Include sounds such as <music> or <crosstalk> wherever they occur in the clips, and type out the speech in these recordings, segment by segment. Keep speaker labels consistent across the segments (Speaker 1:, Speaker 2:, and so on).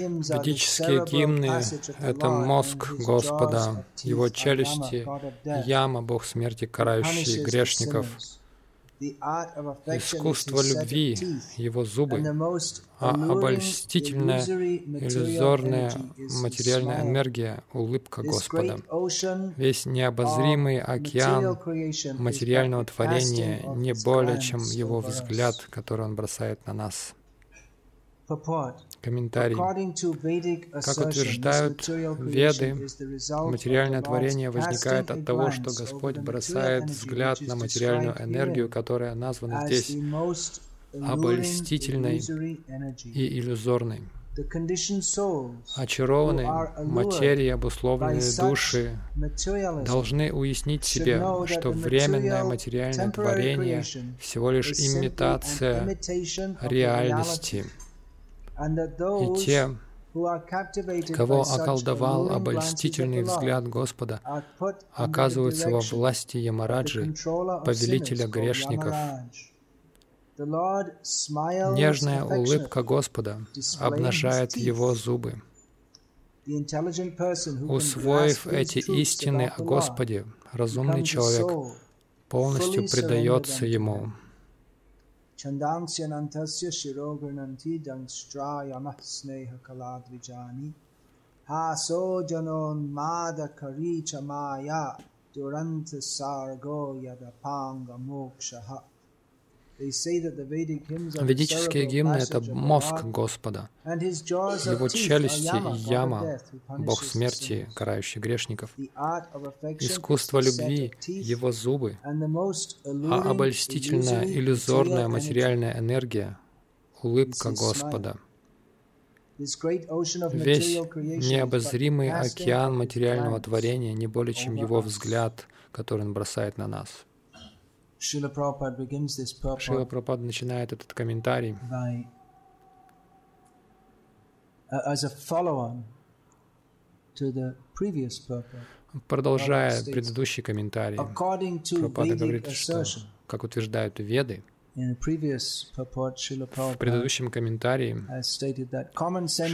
Speaker 1: Ведические гимны — это мозг Господа, Его челюсти, яма, Бог смерти, карающий грешников, искусство любви, Его зубы, а обольстительная, иллюзорная материальная энергия — улыбка Господа. Весь необозримый океан материального творения не более, чем Его взгляд, который Он бросает на нас. Комментарий. Как утверждают Веды, материальное творение возникает от того, что Господь бросает взгляд на материальную энергию, которая названа здесь обольстительной и иллюзорной. Очарованные материи, обусловленные души должны уяснить себе, что временное материальное творение всего лишь имитация реальности — и те, кого околдовал обольстительный взгляд Господа, оказываются во власти Ямараджи, повелителя грешников. Нежная улыбка Господа обнажает его зубы. Усвоив эти истины о Господе, разумный человек полностью предается Ему. छन्दांस्यनन्तस्य शिरोगृह्णन्ति दंष्ट्रायमः स्नेहकलाद्विजानि हासो जनोन्मादकरी च माया दुरन्तसार्गो यदपाङ्गमोक्षः
Speaker 2: Ведические гимны — это мозг Господа, его челюсти и яма, Бог смерти, карающий грешников, искусство любви, его зубы, а обольстительная, иллюзорная материальная энергия — улыбка Господа. Весь необозримый океан материального творения не более чем его взгляд, который он бросает на нас. Шила Прабхупада начинает этот комментарий продолжая предыдущий комментарий. Прабхупада говорит, что, как утверждают веды, в предыдущем комментарии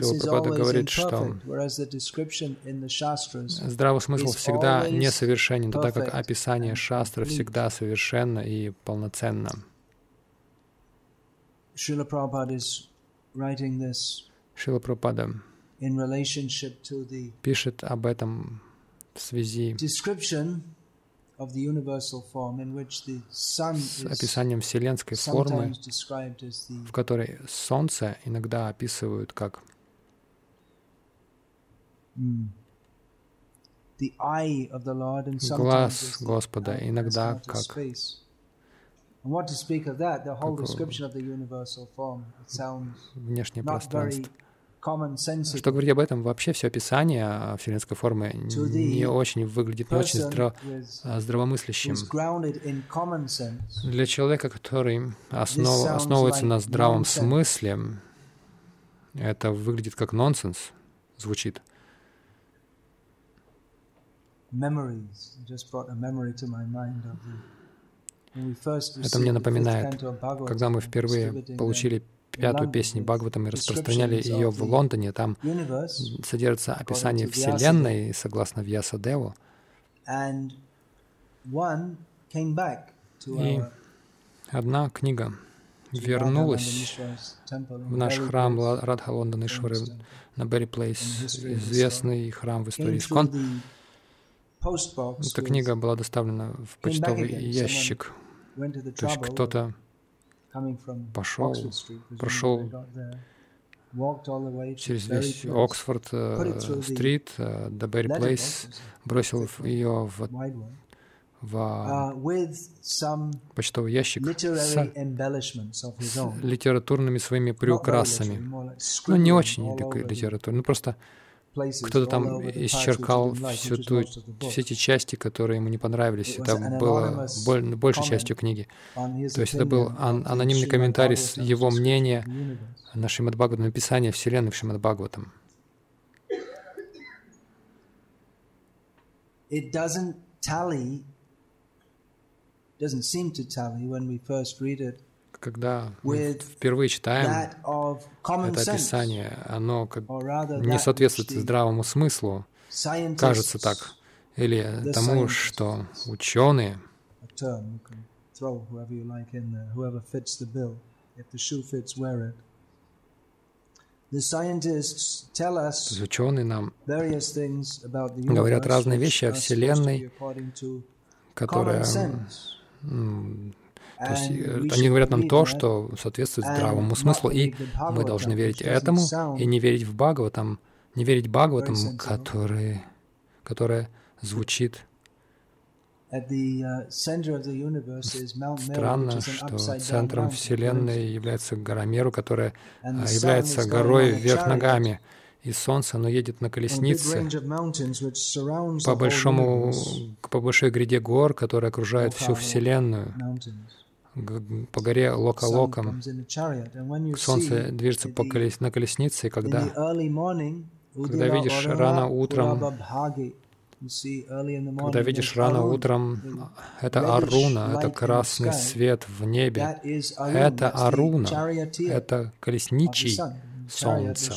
Speaker 2: Шила Прабхупада говорит, что здравый смысл всегда несовершенен, тогда как описание шастры всегда совершенно и полноценно. Шила Прабхупада пишет об этом в связи с описанием вселенской формы, в которой Солнце иногда описывают как глаз Господа, иногда как как внешнее пространство. Что говорить об этом? Вообще все описание вселенской формы не очень выглядит, не очень здраво, а, здравомыслящим. Для человека, который основ, основывается на здравом смысле, это выглядит как нонсенс, звучит. Это мне напоминает, когда мы впервые получили пятую песню Бхагаватам и распространяли ее в Лондоне. Там содержится описание Вселенной, согласно Вьясадеву. И одна книга вернулась в наш храм Радха Лондонишвары на Берри Плейс, известный храм в истории Искон. Эта книга была доставлена в почтовый ящик. То есть кто-то пошел, прошел через весь Оксфорд-стрит э, э, до Берри Плейс, бросил ее в, в uh, почтовый ящик с, литературными своими приукрасами. Ну, не очень литературные, ну просто кто-то там исчеркал всю ту, все эти части, которые ему не понравились. Это было большей частью книги. То есть это был ан анонимный комментарий с его мнения на Шримад Бхагаватам, написание Вселенной в Шримад Бхагаватам. It doesn't tally, doesn't seem to tally when we first read it
Speaker 1: когда мы впервые читаем это описание, оно как не соответствует здравому смыслу, кажется так, или тому, что ученые Ученые нам говорят разные вещи о Вселенной, которая то есть э, они говорят нам то, что соответствует здравому смыслу, и мы должны верить этому, и не верить в Бхагаватам, не верить Бхагаватам, который, которая звучит Странно, что центром Вселенной является гора Меру, которая а, является горой вверх ногами, и Солнце, оно едет на колеснице. по большому, по большой гряде гор, которая окружает всю Вселенную по горе Лока-Локом. Солнце движется по колес... на колеснице, и когда, когда видишь рано утром, когда видишь рано утром, это Аруна, это красный свет в небе. Это Аруна, это колесничий Солнца.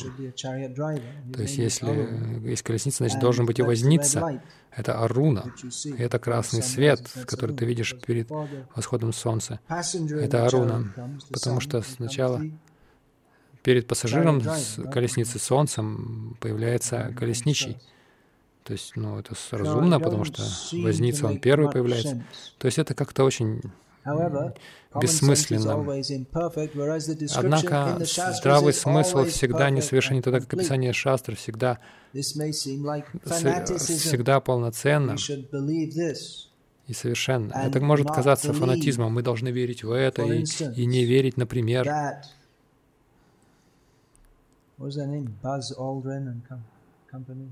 Speaker 1: То есть, если есть колесница, значит, должен быть и возница. Это Аруна, это красный свет, который ты видишь перед восходом солнца. Это Аруна, потому что сначала перед пассажиром с колесницы солнцем появляется колесничий. То есть, ну, это разумно, потому что возница, он первый появляется. То есть это как-то очень бессмысленным. Однако здравый смысл всегда несовершенен, тогда как описание шастры всегда, всегда полноценно и совершенно. Это может казаться фанатизмом. Мы должны верить в это и, и не верить, например, What was their name? Buzz Aldrin and company.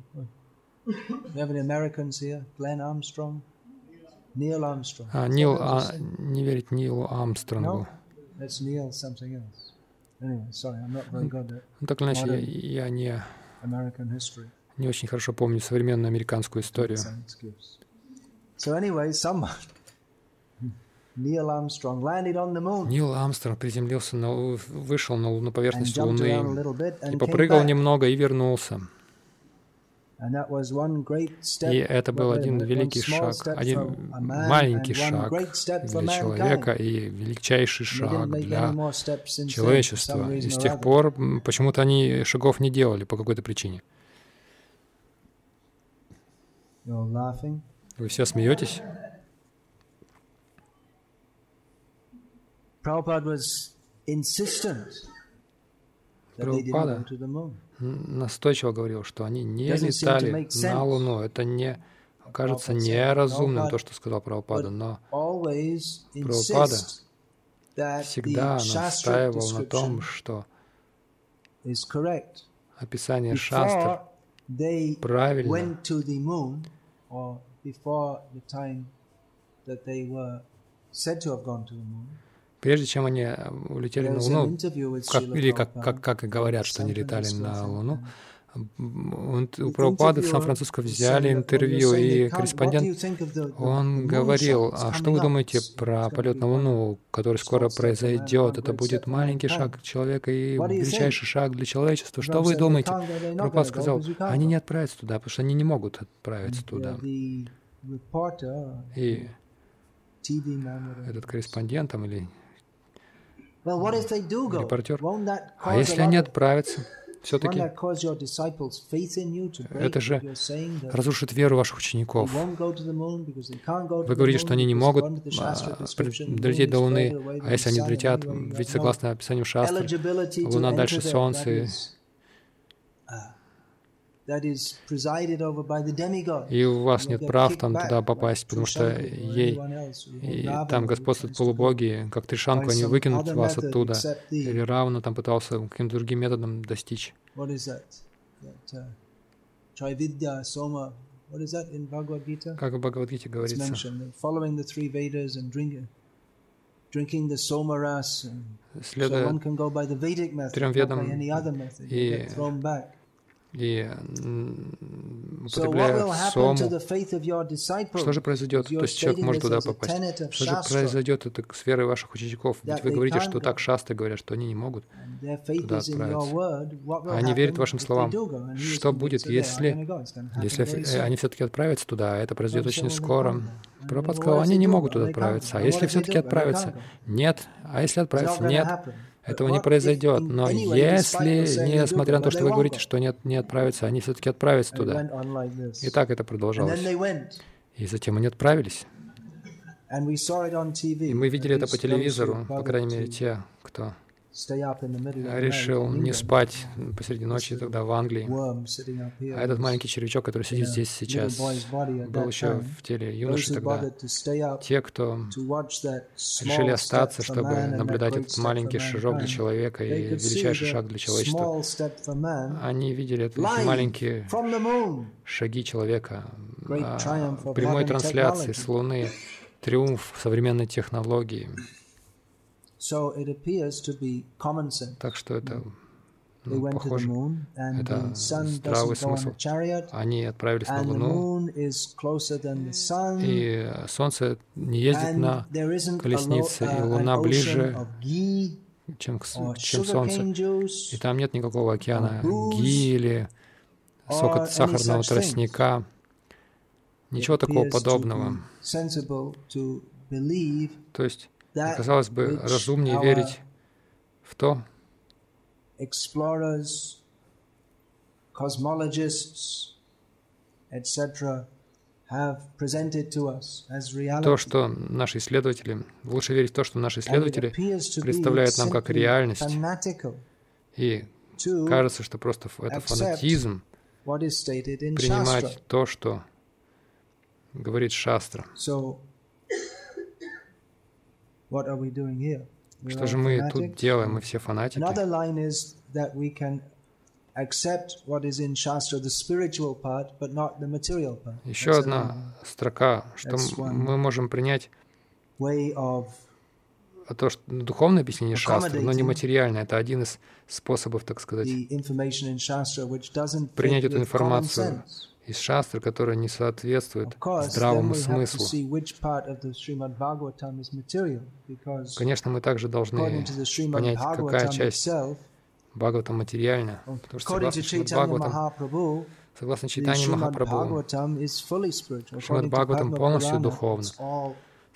Speaker 1: We have any Americans here? Glenn Armstrong? А, Нил, а, не верить Нилу at ну, так или иначе, я, я не, не очень хорошо помню современную американскую историю. <laughs> Нил Армстронг приземлился, на, вышел на, на поверхность Луны и попрыгал немного и вернулся. И это был один великий шаг, один маленький шаг для человека и величайший шаг для человечества. И с тех пор почему-то они шагов не делали по какой-то причине. Вы все смеетесь? Прабхупада настойчиво говорил, что они не летали на Луну. Это не кажется неразумным, то, что сказал Прабхупада, но Прабхупада всегда настаивал на том, что описание шастр правильно Прежде чем они э, улетели на Луну, как, или как, как, как и говорят, что они летали на Луну, у Прабхупады в Сан-Франциско взяли интервью, и корреспондент, он говорил, а что вы думаете про полет на Луну, который скоро произойдет? Это будет маленький шаг человека и величайший шаг для человечества. Что вы думаете? Прабхупад сказал, они не отправятся туда, потому что они не могут отправиться туда. И этот корреспондент там или репортер. А если они отправятся? Все-таки это же разрушит веру ваших учеников. Вы говорите, что они не могут а, долететь до Луны, а если они долетят, ведь согласно описанию Шастры, Луна дальше Солнца, и у вас нет прав там туда попасть, потому что ей, и там господствуют полубоги, как Тришанку, они выкинут вас оттуда. Или равно там пытался каким-то другим методом достичь. Uh, как в Бхагавадгите говорится, следуя трем ведам и и употребляют сому, что же произойдет? То есть человек может туда попасть. Что же произойдет это с верой ваших учеников? Ведь вы говорите, что так шасты говорят, что они не могут туда отправиться. Они верят вашим словам. Что будет, если, если они все-таки отправятся туда? Это произойдет очень скоро. Прабхупад сказал, они не могут туда отправиться. А если все-таки отправиться? Нет. А если отправиться? Нет. Этого не произойдет. Но если, несмотря на то, что вы говорите, что нет, не отправятся, они все-таки отправятся туда. И так это продолжалось. И затем они отправились. И мы видели это по телевизору, по крайней мере, те, кто решил не спать посреди ночи тогда в Англии. А этот маленький червячок, который сидит здесь сейчас, был еще в теле юноши тогда. Те, кто решили остаться, чтобы наблюдать этот маленький шажок для человека и величайший шаг для человечества, они видели эти маленькие шаги человека, а, прямой трансляции с Луны, триумф современной технологии. Так что это ну, похоже, это здравый смысл. Они отправились на Луну, и Солнце не ездит на колеснице, и uh, Луна ближе, чем, чем Солнце. И там нет никакого океана ги или сахарного тростника, ничего такого подобного. То есть и, казалось бы, разумнее верить в то, explorers, cosmologists, etc., то, что наши исследователи, лучше верить в то, что наши исследователи представляют нам как реальность. И кажется, что просто это фанатизм принимать то, что говорит Шастра. Что же мы тут делаем? Мы все фанатики. Еще одна строка, что мы можем принять а то, что духовное объяснение шастры, но не материальное. Это один из способов, так сказать, принять эту информацию из шастры, которая не соответствует здравому смыслу. Конечно, мы также должны понять, какая часть Бхагавата материальна, потому что согласно согласно читанию Махапрабху, Шримад Бхагаватам полностью духовно.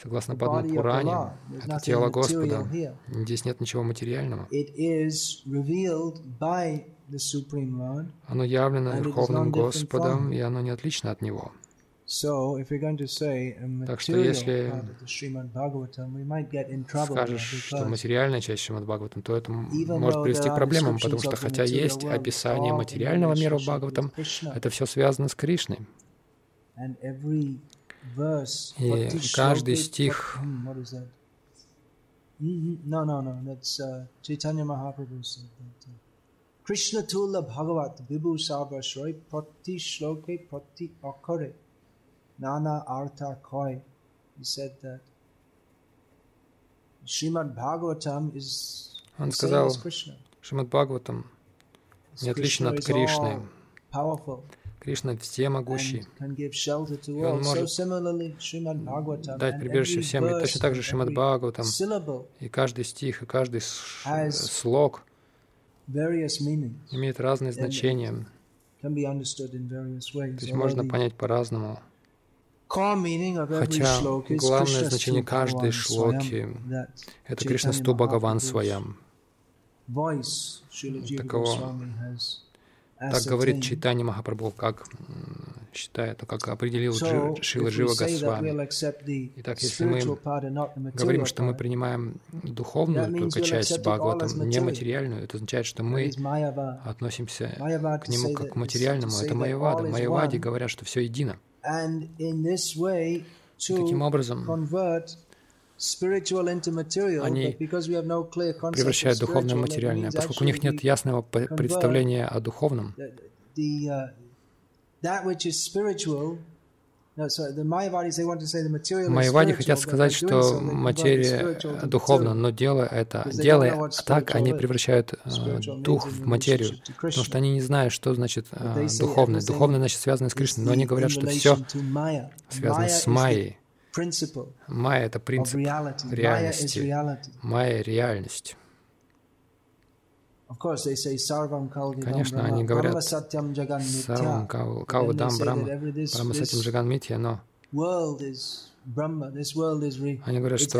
Speaker 1: Согласно Падма Пуране, это тело Господа. Здесь нет ничего материального. Оно явлено Верховным Господом, и оно не отлично от Него. Так что если скажешь, что материальная часть Шримад Бхагаватам, то это может привести к проблемам, потому что хотя есть описание материального мира в Бхагаватам, это все связано с Кришной. И каждый стих No, no, no. That's uh, Chaitanya Mahaprabhu said that. Uh, Bhagavat Vibhu Sarvasroy Prati Shloke Prati Akare Nana Artha Koi. He said that Srimad Bhagavatam is Он сказал, Шримад Бхагаватам не отлично от Кришны. Кришна всемогущий. И Он может дать прибежище всем. И точно так же Шримад Бхагаватам, и каждый стих, и каждый слог имеет разные значения. То есть можно понять по-разному. Хотя главное значение каждой шлоки — это Кришна Сту Бхагаван Своям. Таково так говорит Читани Махапрабху, как считает, как определил Шила Джива Госвами. Итак, если мы говорим, что мы принимаем духовную только часть Бхагаватам, нематериальную, это означает, что мы относимся к нему как к материальному. Это Майявада. Майявади говорят, что все едино. И таким образом они превращают духовное в материальное, поскольку у них нет ясного представления о духовном. Майявади хотят сказать, что материя духовна, но делая это, делая так, они превращают э, дух в материю, потому что они не знают, что значит э, духовное. Духовное значит связано с Кришной, но они говорят, что все связано с Майей. Майя — это принцип реальности. Майя — реальность. Конечно, они говорят Сарвам Калвадам Брахма, Брахма Сатям Джаган Митья, но они говорят, что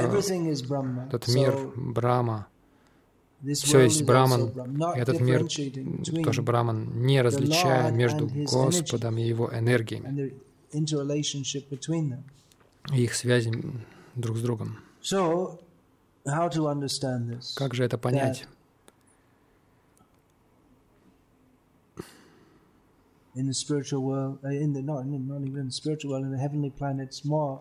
Speaker 1: этот мир Брахма, все есть Браман, и этот мир тоже Браман, не различая между Господом и Его энергиями. и их связи друг с другом. Как же это понять? In the spiritual world, uh, in the not, not even in the spiritual world, in the heavenly planets, more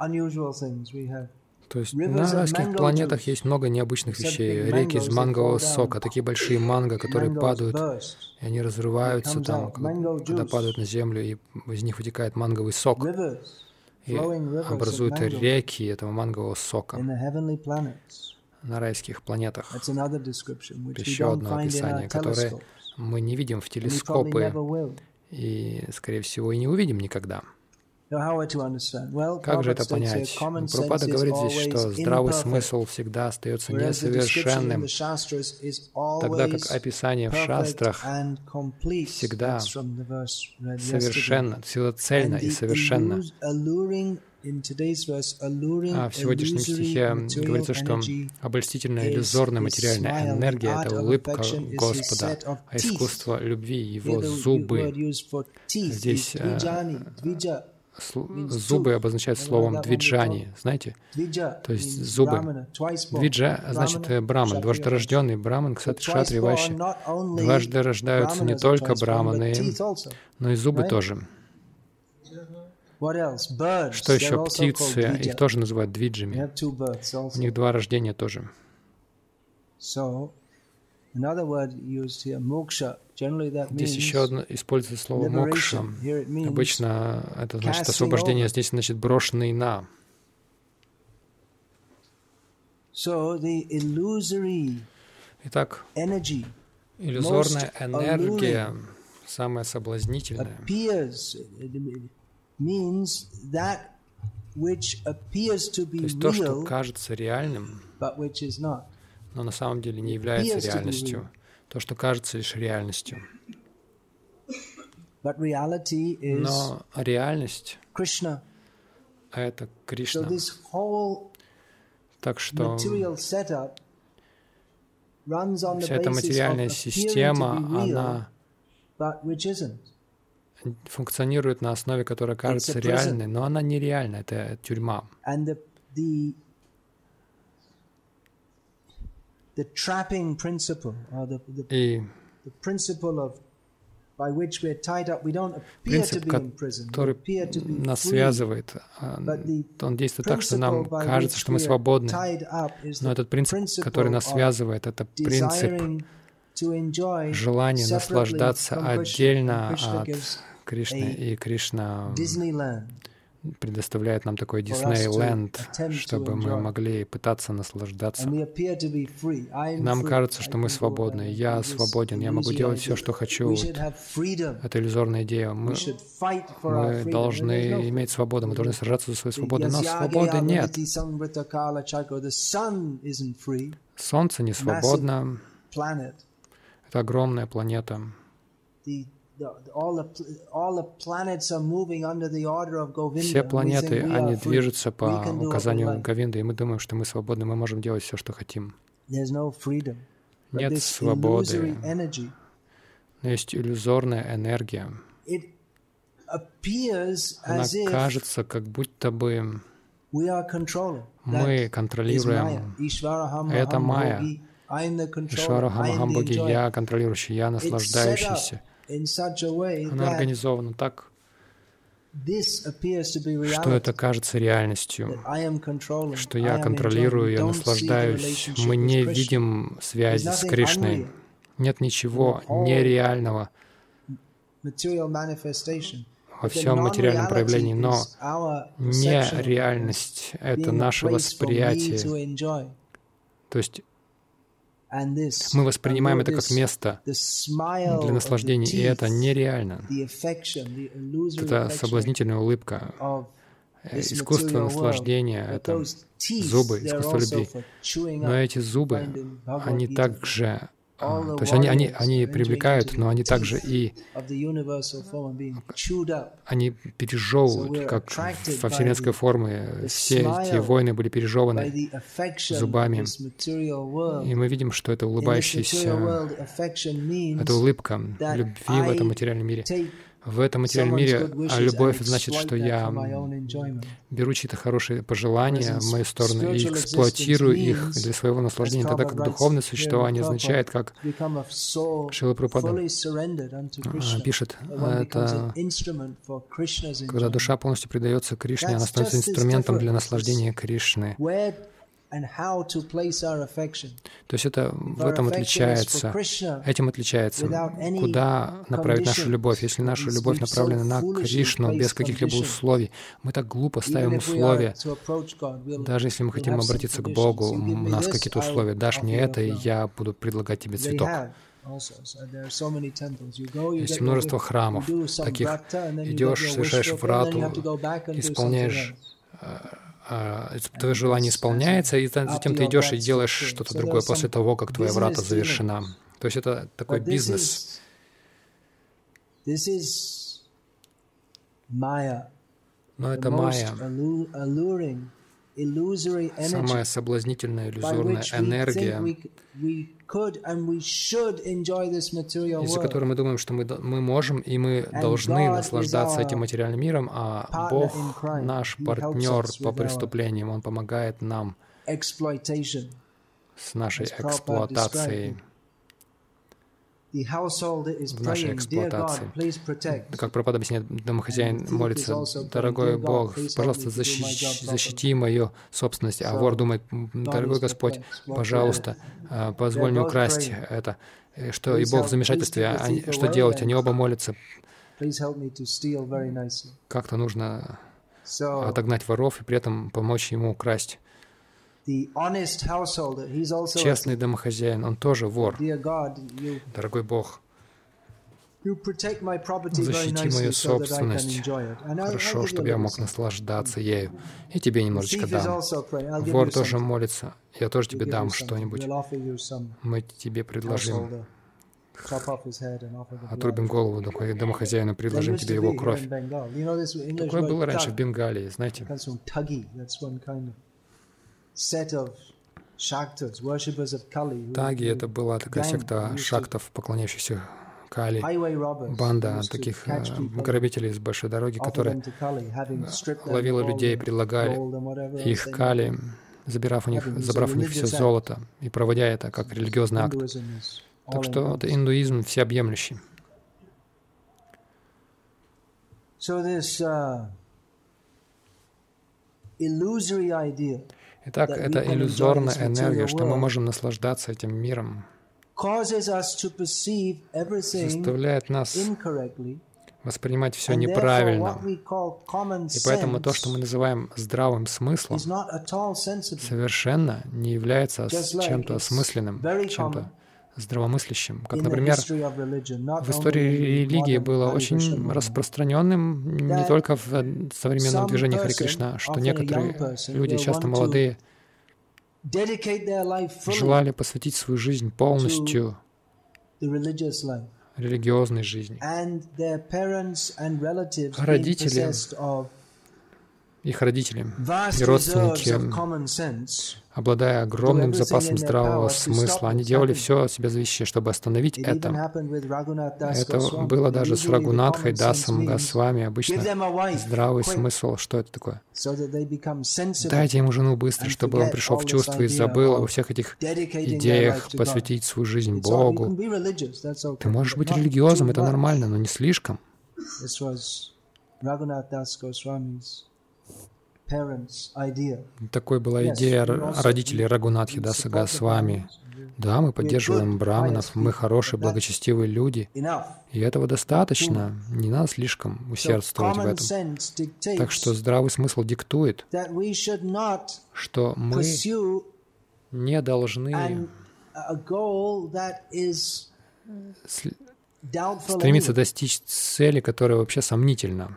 Speaker 1: unusual things we have. То есть на райских планетах есть много необычных вещей. Реки из мангового сока, такие большие манго, которые падают, и они разрываются там, когда падают на землю, и из них вытекает манговый сок. И образуют реки этого мангового сока на райских планетах. Еще одно описание, которое мы не видим в телескопы и, скорее всего, и не увидим никогда. Как же это понять? Пропада говорит здесь, что здравый смысл всегда остается несовершенным, тогда как описание в шастрах всегда совершенно, всегда цельно и совершенно. А в сегодняшнем стихе говорится, что обольстительная иллюзорная материальная энергия — это улыбка Господа, а искусство любви — его зубы. Здесь зубы обозначают словом двиджани, знаете? То есть зубы. Двиджа значит э, браман, дважды рожденный браман, кстати, шатри вайши. Дважды рождаются не только браманы, но и зубы тоже. Что еще? Птицы, их тоже называют двиджами. У них два рождения тоже. Здесь еще одно используется слово мокша. Обычно это значит освобождение, здесь значит брошенный на. Итак, иллюзорная энергия, самая соблазнительная, то есть то, что кажется реальным, но на самом деле не является реальностью. то, что кажется лишь реальностью. Но реальность — это Кришна. Так что вся эта материальная система, она функционирует на основе, которая кажется реальной, но она нереальна, это тюрьма. the trapping principle, or the, the, И the principle of Принцип, который нас связывает, он действует так, что нам кажется, что мы свободны. Но этот принцип, который нас связывает, это принцип желания наслаждаться отдельно от Кришны, и Кришна предоставляет нам такой Диснейленд, чтобы мы могли пытаться наслаждаться. Нам кажется, что мы свободны. Я свободен, я могу делать все, что хочу. Вот это иллюзорная идея. Мы, мы должны иметь свободу, мы должны сражаться за свою свободу, но свободы нет. Солнце не свободно. Это огромная планета. Все планеты, они движутся по указанию Говинды, и мы думаем, что мы свободны, мы можем делать все, что хотим. Нет свободы. Но есть иллюзорная энергия. Она кажется, как будто бы мы контролируем. Это Майя. Ишвара Хамахамбаги, я контролирующий, я наслаждающийся. Она организована так, что это кажется реальностью, что я контролирую, я наслаждаюсь. Мы не видим связи с Кришной. Нет ничего нереального во всем материальном проявлении, но не реальность — это наше восприятие. То есть мы воспринимаем это как место для наслаждения, и это нереально. Это соблазнительная улыбка, искусство наслаждения, это зубы, искусство любви. Но эти зубы, они также то есть они, они, они привлекают, но они также и они пережевывают, как во вселенской форме. Все эти войны были пережеваны зубами. И мы видим, что это улыбающаяся, это улыбка любви в этом материальном мире в этом материальном мире, а любовь значит, что я беру чьи-то хорошие пожелания в мою сторону и эксплуатирую их для своего наслаждения, тогда как духовное существование означает, как Шила Прупада а, пишет, это когда душа полностью предается Кришне, она становится инструментом для наслаждения Кришны. То есть это в этом отличается, этим отличается, куда направить нашу любовь. Если наша любовь направлена на Кришну без каких-либо условий, мы так глупо ставим условия. Даже если мы хотим обратиться к Богу, у нас какие-то условия. Дашь мне это, и я буду предлагать тебе цветок. Есть множество храмов таких. Идешь, совершаешь врату, исполняешь твое желание исполняется, и затем ты идешь и делаешь что-то другое после того, как твоя врата завершена. То есть это такой бизнес. Но это майя, самая соблазнительная иллюзорная энергия, из-за которой мы думаем, что мы, мы можем и мы должны наслаждаться этим материальным миром, а Бог наш партнер по преступлениям, Он помогает нам с нашей эксплуатацией в нашей эксплуатации. Как Пропад объясняет, домохозяин молится, «Дорогой Бог, пожалуйста, защити, защити мою собственность». А вор думает, «Дорогой Господь, пожалуйста, а, позволь мне украсть это». Что и Бог в замешательстве, а что делать? Они оба молятся. Как-то нужно отогнать воров и при этом помочь ему украсть. Честный домохозяин, он тоже вор. Дорогой Бог, защити мою собственность хорошо, чтобы я мог наслаждаться ею. И тебе немножечко дам. Вор тоже молится. Я тоже тебе дам что-нибудь. Мы тебе предложим. Отрубим голову домохозяину, предложим тебе его кровь. Такое было раньше в Бенгалии, знаете. Таги — это была такая секта шактов, поклоняющихся Кали, банда таких э, грабителей с большой дороги, которые ловила людей, предлагали их Кали, забирав у них, забрав у них все золото и проводя это как религиозный акт. Так что это индуизм всеобъемлющий. Uh, Итак, это иллюзорная энергия, что мы можем наслаждаться этим миром, заставляет нас воспринимать все неправильно. И поэтому то, что мы называем здравым смыслом, совершенно не является чем-то осмысленным, чем-то здравомыслящим. Как, например, в истории религии было очень распространенным не только в современном движении Хари Кришна, что некоторые люди, часто молодые, желали посвятить свою жизнь полностью религиозной жизни. Родители их родители и родственники, обладая огромным запасом здравого смысла, они делали все себя зависящее, чтобы остановить это. Это было даже с Рагунатхой, Дасом, Госвами. Обычно здравый смысл, что это такое? Дайте ему жену быстро, чтобы он пришел в чувство и забыл обо всех этих идеях посвятить свою жизнь Богу. Ты можешь быть религиозным, это нормально, но не слишком. Такой была идея родителей Рагунатхи Даса с вами. Да, мы поддерживаем браманов, мы хорошие, благочестивые люди, и этого достаточно, не надо слишком усердствовать в этом. Так что здравый смысл диктует, что мы не должны стремиться достичь цели, которая вообще сомнительна.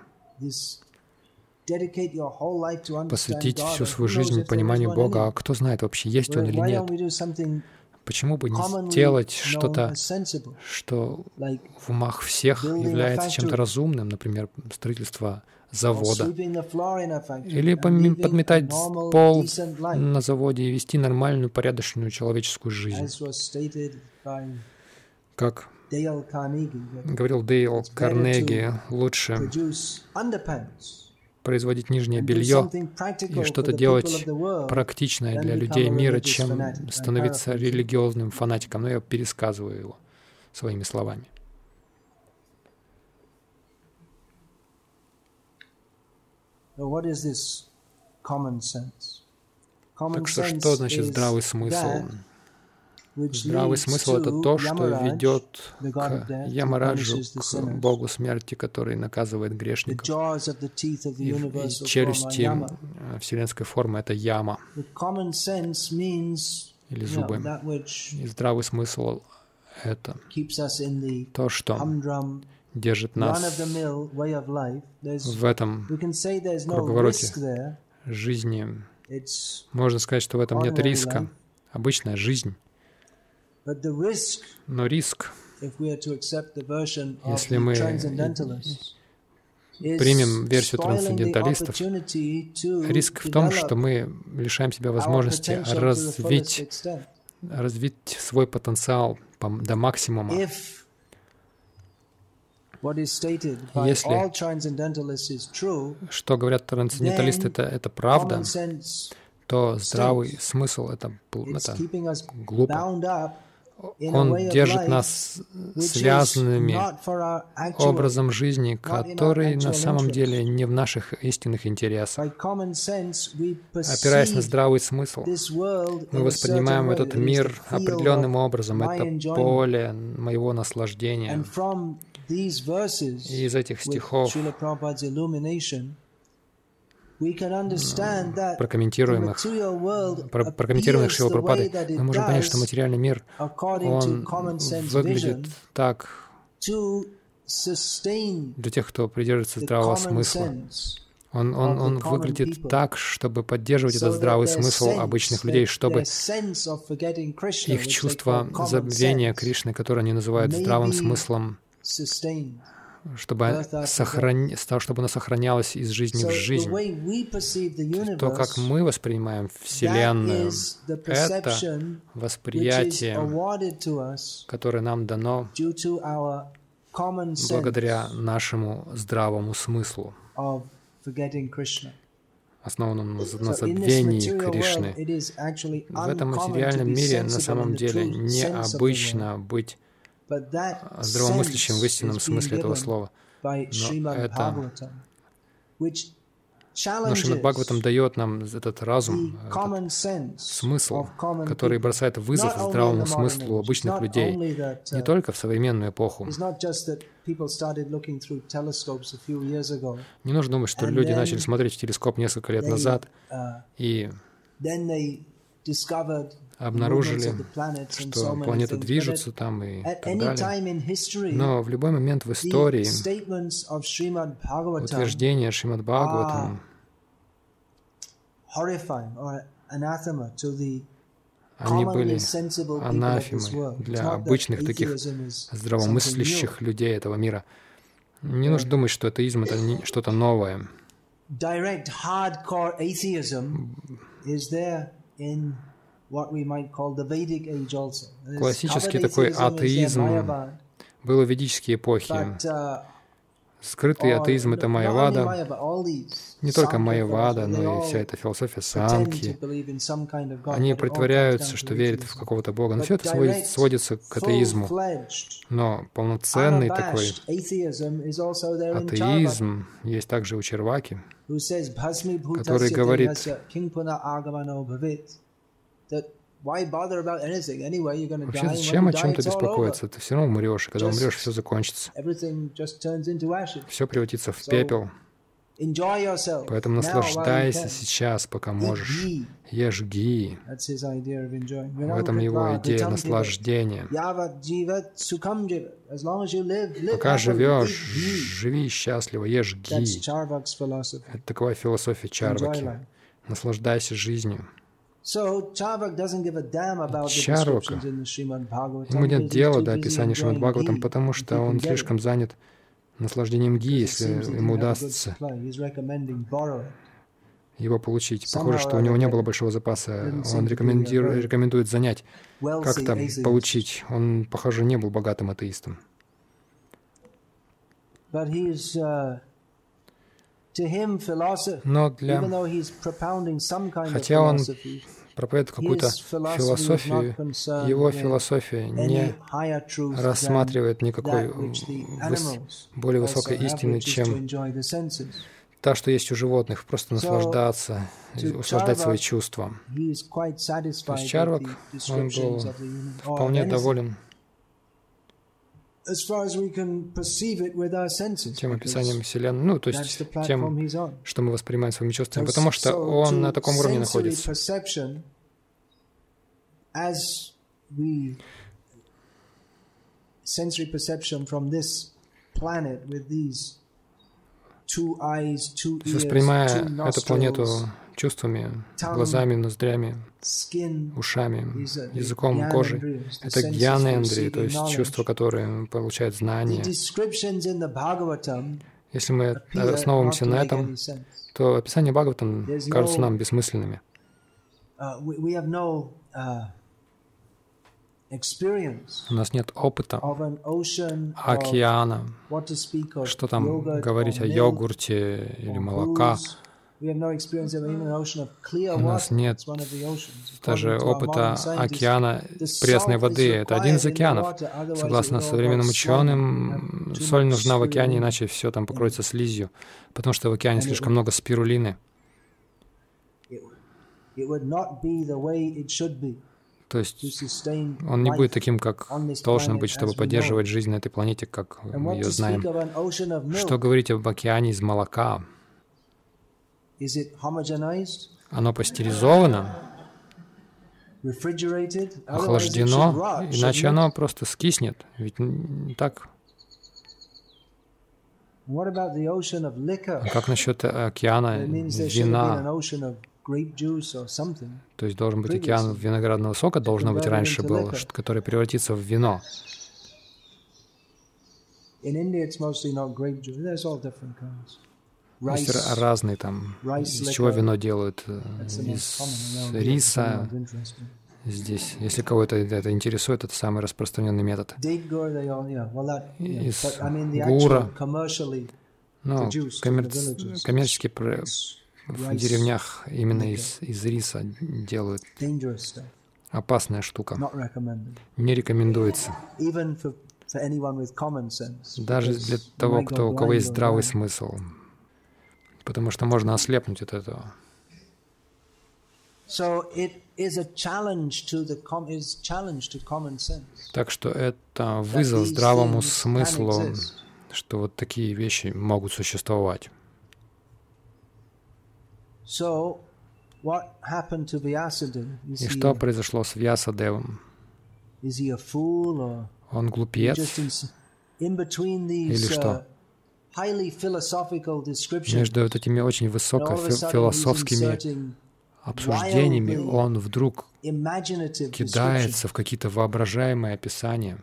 Speaker 1: Посвятить всю свою жизнь пониманию Бога, а кто знает вообще, есть Он или нет. Почему бы не сделать что-то, что в умах всех является чем-то разумным, например, строительство завода, или подметать пол на заводе и вести нормальную, порядочную человеческую жизнь. Как говорил Дейл Карнеги, лучше производить нижнее белье и что-то делать практичное для людей мира, чем становиться религиозным фанатиком. Но я пересказываю его своими словами. Так что что значит здравый смысл? Здравый смысл — это то, что ведет к Ямараджу, к Богу смерти, который наказывает грешников. И, и челюсти э, вселенской формы — это яма или зубы. И здравый смысл — это то, что держит нас в этом круговороте жизни. Можно сказать, что в этом нет риска. Обычная жизнь. Но риск, если мы примем версию трансценденталистов, риск в том, что мы лишаем себя возможности развить, развить свой потенциал до максимума. Если что говорят трансценденталисты, это, это правда, то здравый смысл это, это глупо он держит нас связанными образом жизни, который на самом деле не в наших истинных интересах. Опираясь на здравый смысл, мы воспринимаем этот мир определенным образом. Это поле моего наслаждения. И из этих стихов прокомментируемых, про, прокомментируемых Шила Прабхупадой, мы можем понять, что материальный мир, он выглядит так. для тех, кто придерживается здравого смысла. Он, он, он выглядит так, чтобы поддерживать этот здравый смысл обычных людей, чтобы их чувство забвения Кришны, которое они называют здравым смыслом, чтобы, сохрани, чтобы она сохранялась из жизни в жизнь. То, как мы воспринимаем Вселенную, это восприятие, которое нам дано благодаря нашему здравому смыслу, основанному на забвении Кришны. В этом материальном мире на самом деле необычно быть здравомыслящим в истинном смысле этого слова. Но это но Шримад Бхагаватам дает нам этот разум, этот смысл, который бросает вызов здравому смыслу обычных людей, не uh, только в современную эпоху. Не нужно думать, что люди начали смотреть в телескоп несколько лет назад, uh, и обнаружили, что планеты движутся там и так далее. Но в любой момент в истории утверждения Шримад Бхагаватам они были анафемой для обычных таких здравомыслящих людей этого мира. Не нужно думать, что атеизм — это что-то новое. Классический такой атеизм. Был в ведические эпохи. Скрытый атеизм — это майявада. Не только майявада, но и вся эта философия санки. Они притворяются, что верят в какого-то Бога. Но все это сводится, сводится к атеизму. Но полноценный такой атеизм есть также у Черваки, который говорит, Вообще, зачем о чем-то беспокоиться? Ты все равно умрешь, и когда умрешь, все закончится. Все превратится в пепел. Поэтому наслаждайся сейчас, пока можешь. Ешь ги. В этом его идея наслаждения. Пока живешь, живи счастливо, ешь ги. Это такова философия Чарваки. Наслаждайся жизнью. Чарвака, ему нет дела до описания Шримад Бхагаватам, потому что он слишком занят наслаждением ги, если ему удастся его получить. Похоже, что у него не было большого запаса. Он рекомендует, занять. Как это получить? Он, похоже, не был богатым атеистом. Но для... Хотя он проповедует какую-то философию, его философия не рассматривает никакой более высокой истины, чем та, что есть у животных, просто наслаждаться, услаждать свои чувства. То есть Чарвак, он был вполне доволен тем описанием Вселенной, ну, то есть тем, что мы воспринимаем своими чувствами, потому что он на таком уровне находится. sensory perception from this planet with these two eyes, two ears, эту планету чувствами, глазами, ноздрями, ушами, языком, кожей. Это гьян-эндри, то есть чувство, которое получает знание. Если мы основываемся на этом, то описание Бхагаватам кажутся нам бессмысленными. Uh, uh, у нас нет опыта океана, что там говорить о йогурте или молока, у нас нет даже опыта океана пресной воды. Это один из океанов. Согласно современным ученым, соль нужна в океане, иначе все там покроется слизью, потому что в океане слишком много спирулины. То есть он не будет таким, как должен быть, чтобы поддерживать жизнь на этой планете, как мы ее знаем. Что говорить об океане из молока? Оно пастеризовано, охлаждено, иначе оно просто скиснет. Ведь так. А как насчет океана вина? То есть должен быть океан виноградного сока, должно быть раньше был, который превратится в вино. In India, it's mostly not grape juice. There's all different kinds. Есть разные там, из чего вино делают, э, из риса. Здесь, если кого-то это интересует, это самый распространенный метод. Из гура. Но коммер... коммерчески в деревнях именно из, из риса делают. Опасная штука. Не рекомендуется. Даже для того, кто, у кого есть здравый смысл потому что можно ослепнуть от этого. Так что это вызов здравому смыслу, что вот такие вещи могут существовать. И что произошло с Вьясадевом? Он глупец? Или что? Между вот этими очень высокофилософскими обсуждениями он вдруг кидается в какие-то воображаемые описания.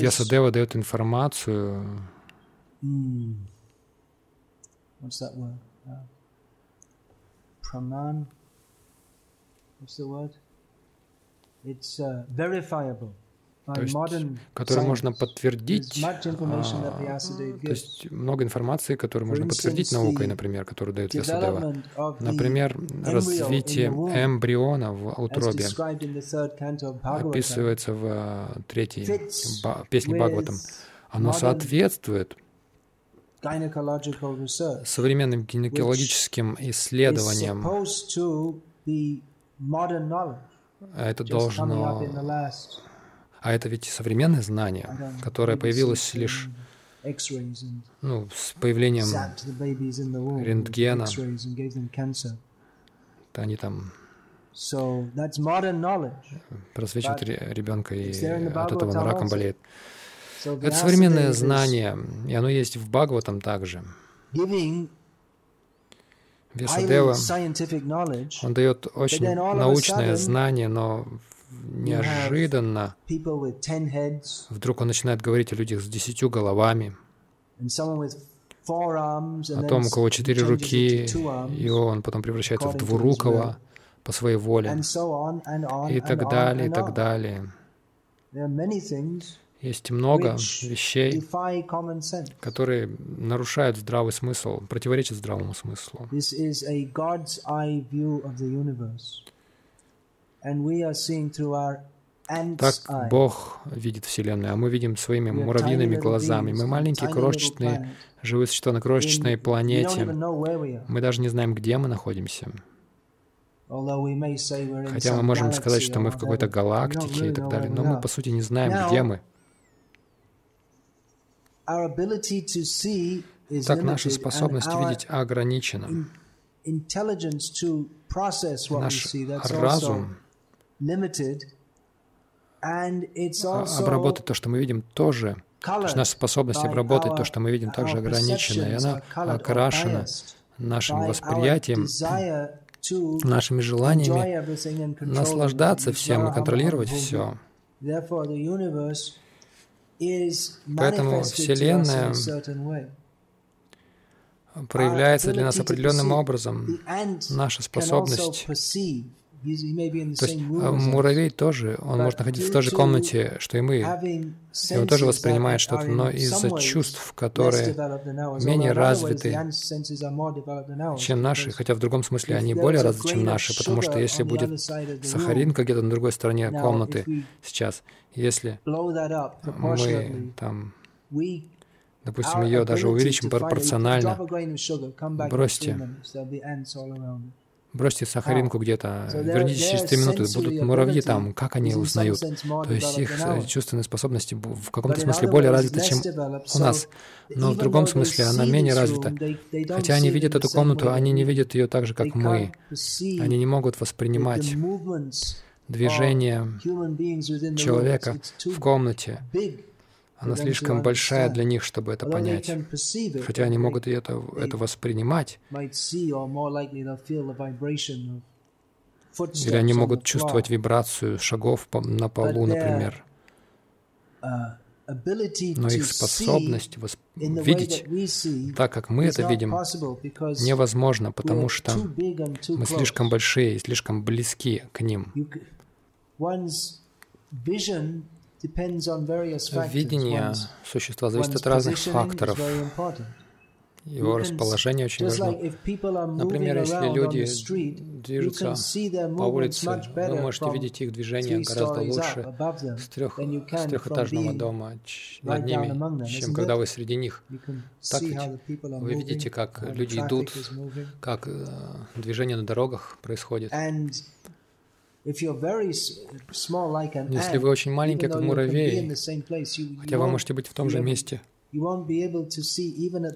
Speaker 1: Вьясадева дает информацию, hmm. Uh, praman. What's the word? It's uh, verifiable то есть, которую можно подтвердить, а, то есть много информации, которую можно подтвердить наукой, например, которую дает Весудева. Например, развитие эмбриона в утробе описывается в а, третьей песне Бхагаватам. Оно соответствует современным гинекологическим исследованиям. Это должно а это ведь современное знание, которое появилось лишь ну, с появлением рентгена. Они там просвечивают ребенка, и от этого он раком болеет. Это современное знание, и оно есть в Бхагаватам также. Весадева, он дает очень научное знание, но неожиданно вдруг он начинает говорить о людях с десятью головами, о том, у кого четыре руки, и он потом превращается в двурукого по своей воле, и так далее, и так далее. Есть много вещей, которые нарушают здравый смысл, противоречат здравому смыслу. Так Бог видит Вселенную, а мы видим своими муравьиными глазами. Мы маленькие, крошечные, живые существа на крошечной планете. Мы даже не знаем, где мы находимся. Хотя мы можем сказать, что мы в какой-то галактике и так далее, но мы, по сути, не знаем, где мы. Так наша способность видеть ограничена. Наш разум обработать то, что мы видим, тоже. То есть наша способность обработать то, что мы видим, также ограничена, и она окрашена нашим восприятием, нашими желаниями наслаждаться всем и контролировать все. Поэтому Вселенная проявляется для нас определенным образом. Наша способность то есть а, муравей тоже, он может находиться в той же комнате, что и мы, и он тоже воспринимает что-то, но из-за чувств, которые менее развиты, чем наши, хотя в другом смысле они более развиты, чем наши, потому что если будет сахаринка где-то на другой стороне комнаты сейчас, если мы там допустим, ее даже увеличим пропорционально, бросьте Бросьте сахаринку где-то, вернитесь через три минуты, будут муравьи там, как они узнают? То есть их э, чувственные способности в каком-то смысле более развиты, чем у нас, но в другом смысле она менее развита. Хотя они видят эту комнату, они не видят ее так же, как мы. Они не могут воспринимать движение человека в комнате, она слишком большая для них, чтобы это понять. Хотя они могут и это, это воспринимать. Или они могут чувствовать вибрацию шагов на полу, например. Но их способность видеть так, как мы это видим, невозможно, потому что мы слишком большие и слишком близки к ним. Видение существа зависит от разных факторов. Его расположение очень важно. Например, если люди движутся по улице, вы можете видеть их движение гораздо лучше с, трех, с трехэтажного дома над ними, чем когда вы среди них. Так ведь вы видите, как люди идут, как э, движение на дорогах происходит. Если вы очень маленький, как муравей, хотя вы можете быть в том же месте,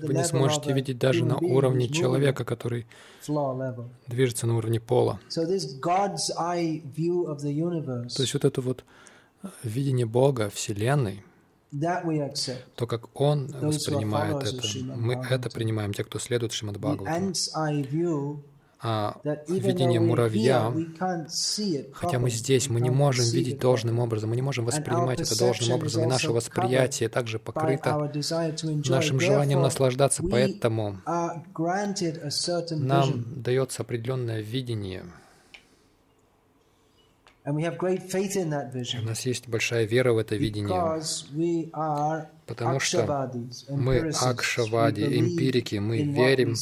Speaker 1: вы не сможете видеть даже на уровне человека, который движется на уровне пола. То есть вот это вот э, видение Бога, Вселенной, то, как Он воспринимает это, мы это принимаем, те, кто следует Шримад Бхагавату а, видение муравья, хотя мы здесь, мы не можем видеть должным образом, мы не можем воспринимать это должным образом, и наше восприятие также покрыто нашим желанием наслаждаться, поэтому нам дается определенное видение. У нас есть большая вера в это видение, потому что мы акшавади, эмпирики, мы верим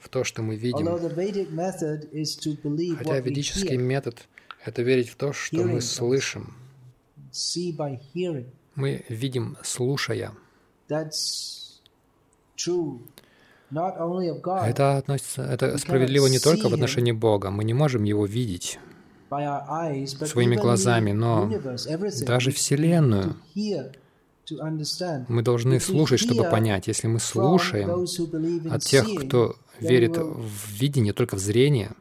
Speaker 1: в то, что мы видим. Хотя ведический метод — это верить в то, что мы слышим. Мы видим, слушая. Это относится, это справедливо не только в отношении Бога. Мы не можем Его видеть своими глазами, но даже Вселенную мы должны слушать, чтобы понять. Если мы слушаем от тех, кто верит в видение, только в зрение,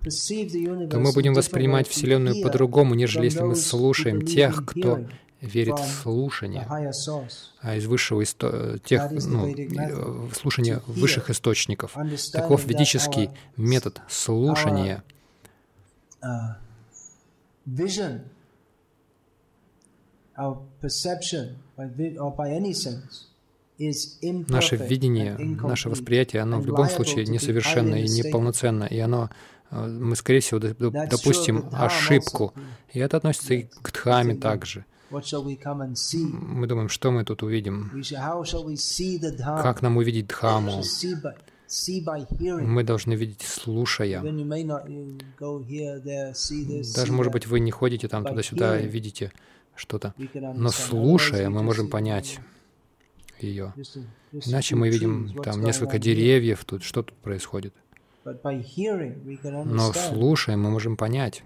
Speaker 1: то мы будем воспринимать Вселенную по-другому, нежели если мы слушаем тех, кто верит в слушание, а из высшего исто... тех, ну, э, слушания высших источников. Таков ведический метод слушания. Наше видение, наше восприятие, оно в любом случае несовершенно и неполноценно, и оно э, мы, скорее всего, допустим ошибку. И это относится и к Дхаме также. Мы думаем, что мы тут увидим? Как нам увидеть Дхаму? Мы должны видеть, слушая. Даже, может быть, вы не ходите там туда-сюда и видите что-то, но слушая, мы можем понять ее. Иначе мы видим там несколько деревьев, тут что тут происходит. Но слушая, мы можем понять.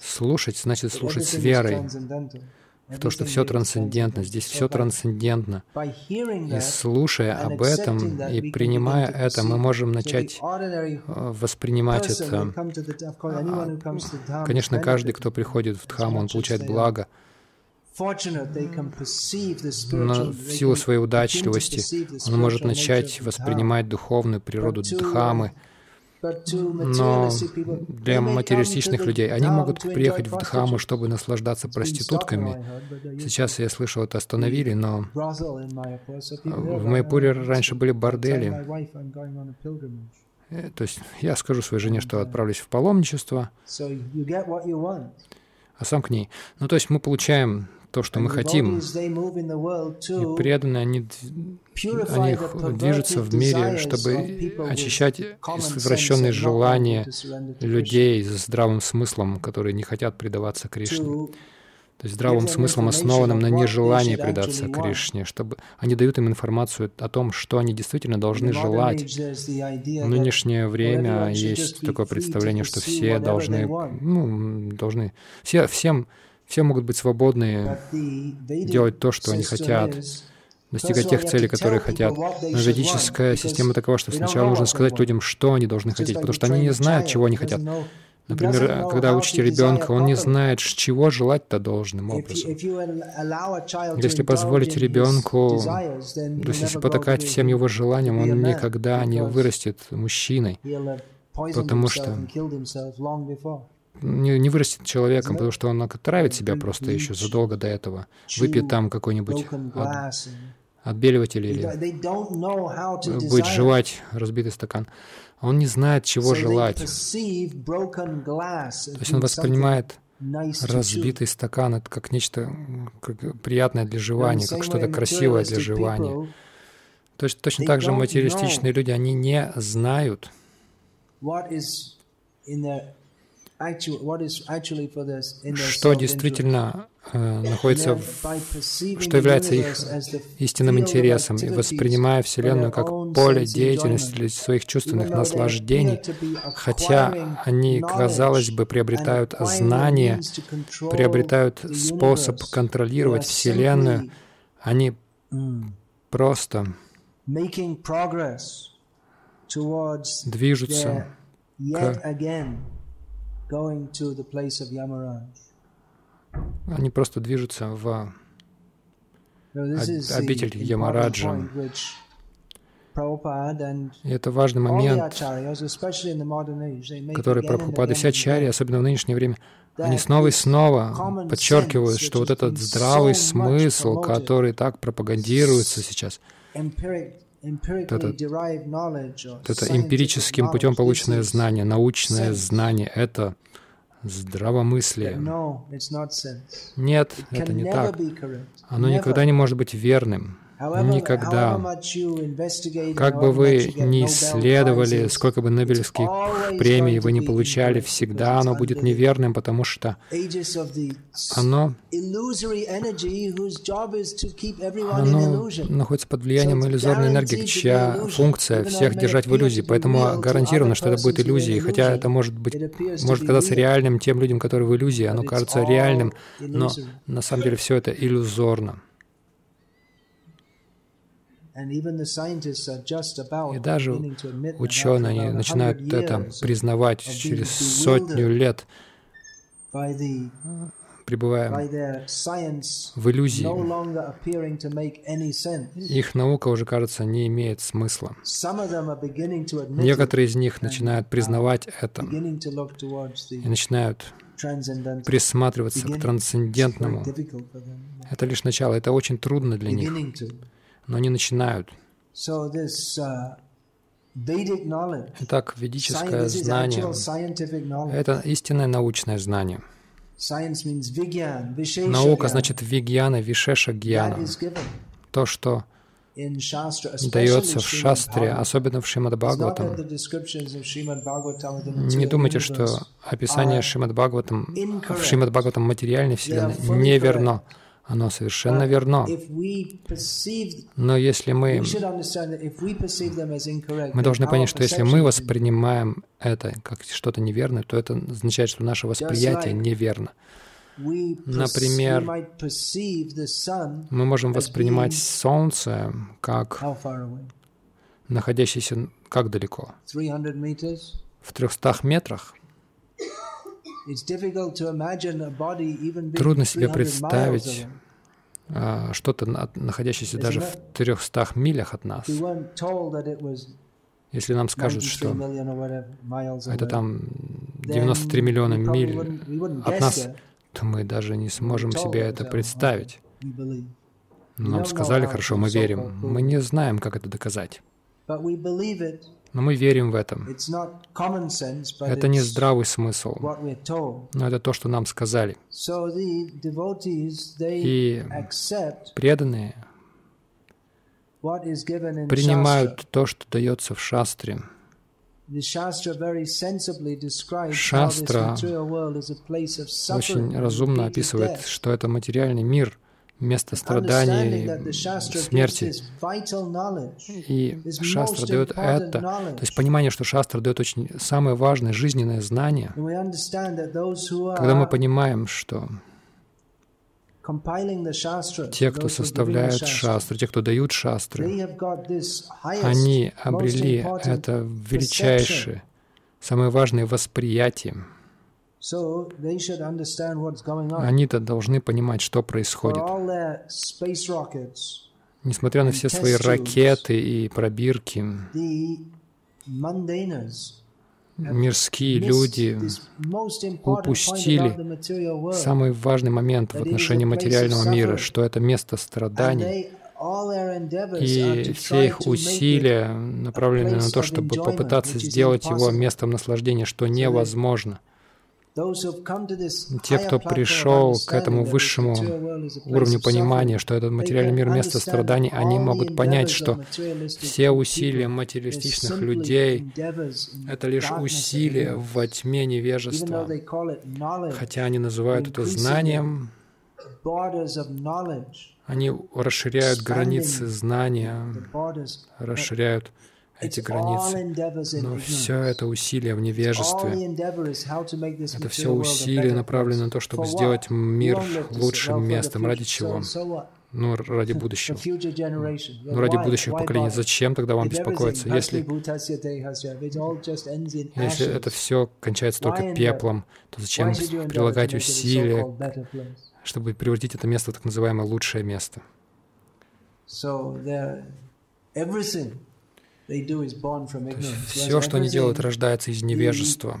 Speaker 1: Слушать значит слушать с верой в то, что все трансцендентно, здесь все трансцендентно. И слушая об этом и принимая это, мы можем начать э, воспринимать это. Конечно, каждый, кто приходит в Дхаму, он получает благо. Но в силу своей удачливости он может начать воспринимать духовную природу Дхамы, но для материалистичных людей они могут приехать в Дхаму, чтобы наслаждаться проститутками. Сейчас я слышал, это остановили, но в Майпуре раньше были бордели. Э, то есть я скажу своей жене, что отправлюсь в паломничество, а сам к ней. Ну, то есть мы получаем то, что мы хотим. И преданные, они, они движутся в мире, чтобы очищать извращенные желания людей с здравым смыслом, которые не хотят предаваться Кришне. То есть здравым смыслом, основанным на нежелании предаться Кришне, чтобы они дают им информацию о том, что они действительно должны желать. В нынешнее время есть такое представление, что все должны, ну, должны, все, всем все могут быть свободны делать то, что они хотят, достигать тех целей, которые хотят. Но ведическая система такова, что сначала нужно сказать людям, что они должны хотеть, потому что они не знают, чего они хотят. Например, когда учите ребенка, он не знает, чего желать-то должным образом. Если позволить ребенку, то есть если потакать всем его желаниям, он никогда не вырастет мужчиной, потому что не, не вырастет человеком, потому что он отравит себя просто еще задолго до этого. Выпьет там какой-нибудь от, отбеливатель или будет жевать разбитый стакан. Он не знает, чего желать. То есть он воспринимает разбитый стакан это как нечто как приятное для жевания, как что-то красивое для жевания. Точно, точно так же материалистичные люди, они не знают, что действительно э, находится в, что является их истинным интересом, и воспринимая Вселенную как поле деятельности для своих чувственных наслаждений, хотя они, казалось бы, приобретают знания, приобретают способ контролировать Вселенную, они просто движутся к они просто движутся в обитель Ямараджа. И это важный момент, который Прабхупада и вся Ачарья, особенно в нынешнее время, они снова и снова подчеркивают, что вот этот здравый смысл, который так пропагандируется сейчас, это, это эмпирическим путем полученное знание, научное знание, это здравомыслие. Нет, это не так. Оно никогда не может быть верным. Никогда. Как бы вы ни исследовали, сколько бы Нобелевских премий вы не получали, всегда оно будет неверным, потому что оно, оно находится под влиянием иллюзорной энергии, чья функция всех держать в иллюзии. Поэтому гарантированно, что это будет иллюзией. Хотя это может быть, может казаться реальным тем людям, которые в иллюзии. Оно кажется реальным, но на самом деле все это иллюзорно. И даже ученые начинают это признавать через сотню лет, пребывая в иллюзии. Их наука уже, кажется, не имеет смысла. Некоторые из них начинают признавать это и начинают присматриваться к трансцендентному. Это лишь начало, это очень трудно для них но не начинают. Uh, Итак, ведическое знание — это истинное научное знание. Наука значит вигьяна, вишеша гьяна. То, что дается в шастре, особенно в Шримад Бхагаватам. Не думайте, что описание Шримад Бхагаватам в Шримад Бхагаватам материальной вселенной неверно. Оно совершенно верно. Но если мы... Мы должны понять, что если мы воспринимаем это как что-то неверное, то это означает, что наше восприятие неверно. Например, мы можем воспринимать Солнце как находящееся как далеко? В 300 метрах? Трудно себе представить а, что-то, находящееся даже в 300 милях от нас. Если нам скажут, что это там 93 миллиона миль от нас, то мы даже не сможем себе это представить. нам сказали, хорошо, мы верим. Мы не знаем, как это доказать. Но мы верим в этом. Это не здравый смысл, но это то, что нам сказали. И преданные принимают то, что дается в шастре. Шастра очень разумно описывает, что это материальный мир — место страданий, смерти. И Шастра дает это, то есть понимание, что Шастра дает очень самое важное жизненное знание, когда мы понимаем, что те, кто составляют шастры, те, кто дают шастры, они обрели это величайшее, самое важное восприятие. Они-то должны понимать, что происходит. Несмотря на все свои ракеты и пробирки, мирские люди упустили самый важный момент в отношении материального мира, что это место страданий, и все их усилия направлены на то, чтобы попытаться сделать его местом наслаждения, что невозможно — те, кто пришел к этому высшему уровню понимания, что этот материальный мир — место страданий, они могут понять, что все усилия материалистичных людей — это лишь усилия во тьме невежества. Хотя они называют это знанием, они расширяют границы знания, расширяют эти границы. Но все это усилие в невежестве. Это все усилия направлены на то, чтобы сделать мир лучшим местом. Ради чего? <laughs> Ну, ради будущего. Ну, ради будущего поколения. Зачем тогда вам беспокоиться, если, если это все кончается только пеплом, то зачем прилагать усилия, чтобы превратить это место в так называемое лучшее место? Все, что они делают, рождается из невежества.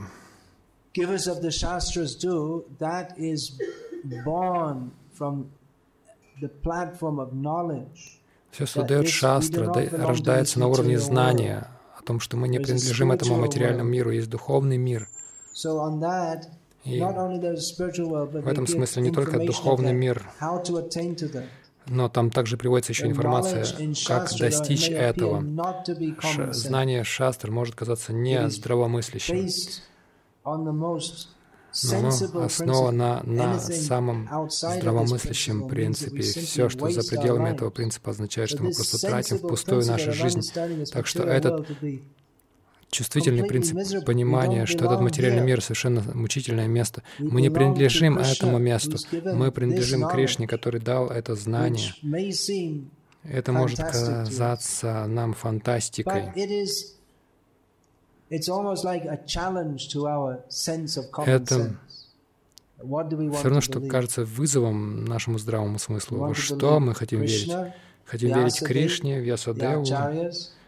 Speaker 1: Все, что дает шастра, рождается на уровне знания о том, что мы не принадлежим этому материальному миру, есть духовный мир. И в этом смысле не только духовный мир, но там также приводится еще информация, как достичь этого. Ш знание шастр может казаться не здравомыслящим, но основано на самом здравомыслящем принципе. Все, что за пределами этого принципа, означает, что мы просто тратим впустую нашу жизнь. Так что этот чувствительный принцип понимания, что этот материальный мир совершенно мучительное место. Мы не принадлежим этому месту. Мы принадлежим Кришне, который дал это знание. Это может казаться нам фантастикой. Это все равно, что кажется вызовом нашему здравому смыслу. Во что мы хотим верить? Хотим верить Кришне, Вьясадеву,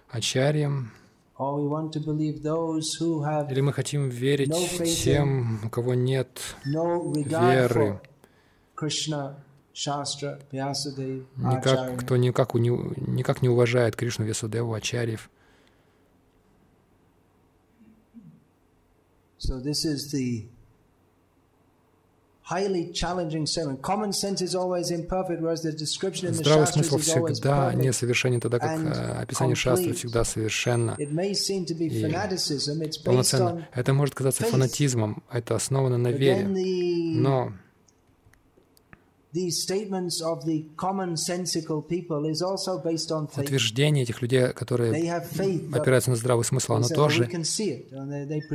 Speaker 1: Ачарьям, или мы хотим верить тем, у кого нет веры, никак, кто никак, никак не уважает Кришну, Весадеву, Ачарьев. So this is the Здравый смысл всегда несовершенен, тогда как э, описание шастры всегда совершенно. И полноценно. Это может казаться фанатизмом, это основано на вере, но Утверждение этих людей, которые опираются на здравый смысл, оно тоже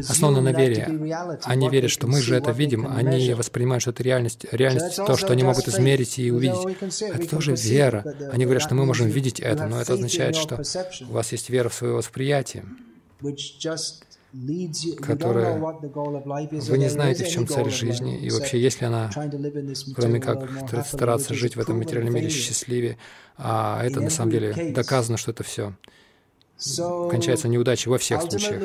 Speaker 1: основано на вере. Они верят, что мы же это видим, они воспринимают, что это реальность. Реальность — то, что они могут измерить и увидеть. Это тоже вера. Они говорят, что мы можем видеть это, но это означает, что у вас есть вера в свое восприятие, которая вы не знаете, в чем цель жизни, и вообще, есть ли она, кроме как стараться жить в этом материальном мире счастливее, а это на самом деле доказано, что это все кончается неудачей во всех случаях.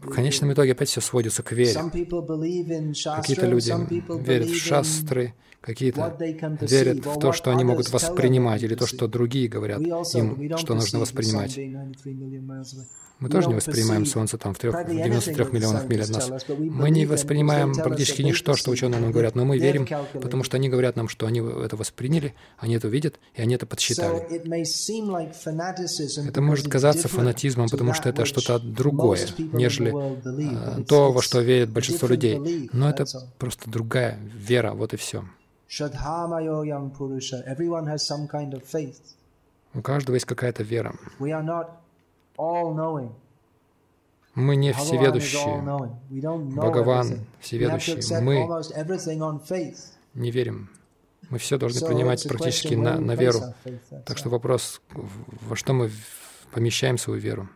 Speaker 1: В конечном итоге опять все сводится к вере. Какие-то люди верят в шастры, какие-то верят в то, что они могут воспринимать, или то, что другие говорят им, что нужно воспринимать. Мы тоже не воспринимаем Солнце там в, трех, в 93 миллионах миль от нас. Мы не воспринимаем практически ничто, что ученые нам говорят, но мы верим, потому что они говорят нам, что они это восприняли, они это видят, и они это подсчитали. Это может казаться фанатизмом, потому что это что-то другое, нежели э, то, во что верят большинство людей. Но это просто другая вера, вот и все. У каждого есть какая-то вера. Мы не всеведущие. Бхагаван всеведущий. Мы не верим. Мы все должны принимать практически на, на веру. Так что вопрос, во что мы помещаем свою веру.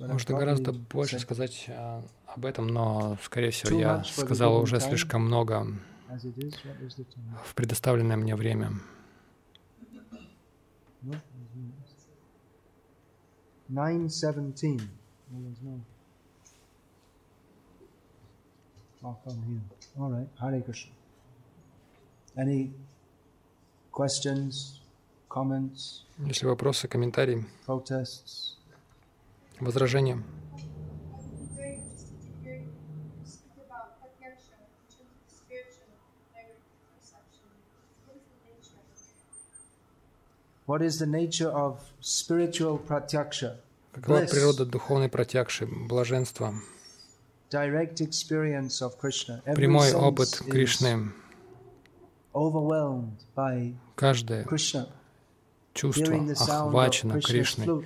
Speaker 1: Можно гораздо больше сказать а, об этом, но, скорее всего, я сказал уже слишком много в предоставленное мне время. 917. Well, there's no. I'll come here. All right. Hare Krishna. Any questions, comments? Если вопросы, комментарии, protests? возражения. What is the nature of spiritual pratyaksha? Какова природа духовной пратьякши, блаженства? Прямой опыт Кришны. Каждое чувство охвачено Кришной,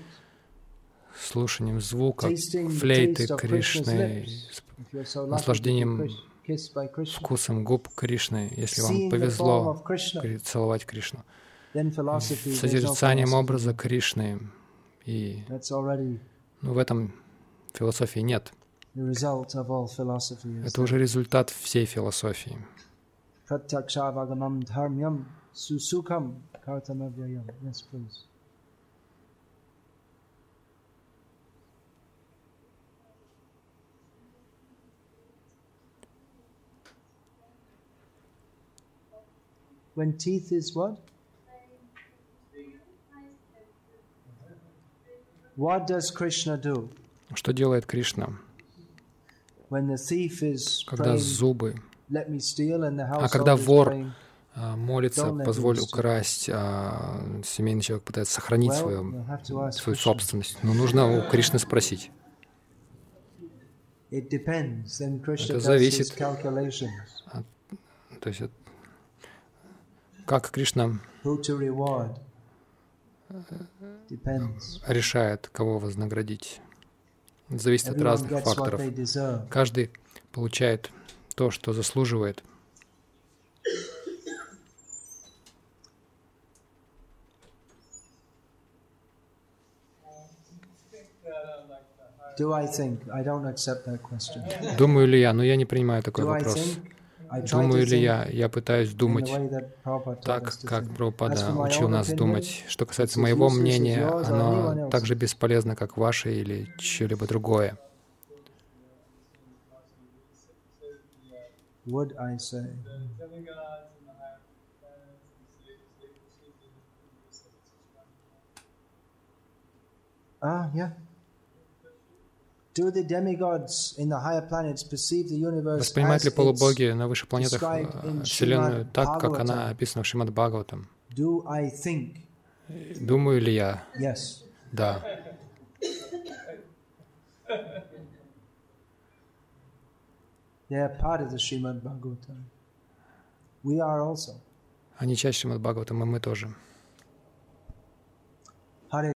Speaker 1: слушанием звука, флейты Кришны, наслаждением вкусом губ Кришны, если вам повезло целовать Кришну созерцанием образа Кришны. И ну, в этом философии нет. Это уже результат всей философии. Yes, please. When teeth is what? What does Krishna do? Что делает Кришна?
Speaker 2: когда зубы, а когда вор а, молится, позволь украсть, а семейный человек пытается сохранить свою, свою собственность. Но нужно у Кришны спросить. Это зависит от, то есть, как Кришна решает, кого вознаградить. Зависит от разных факторов. Каждый получает то, что заслуживает. Думаю ли я, но я не принимаю такой вопрос. Думаю ли я? Я пытаюсь думать так, как Прабхупада учил нас думать. Что касается моего мнения, оно так же бесполезно, как ваше или чье-либо другое.
Speaker 1: Ah, yeah. Воспринимают ли полубоги на высших планетах э, Вселенную так, как она описана в Шримад Бхагаватам? Думаю ли я? Да. Они часть Шримад Бхагаватам, и мы тоже.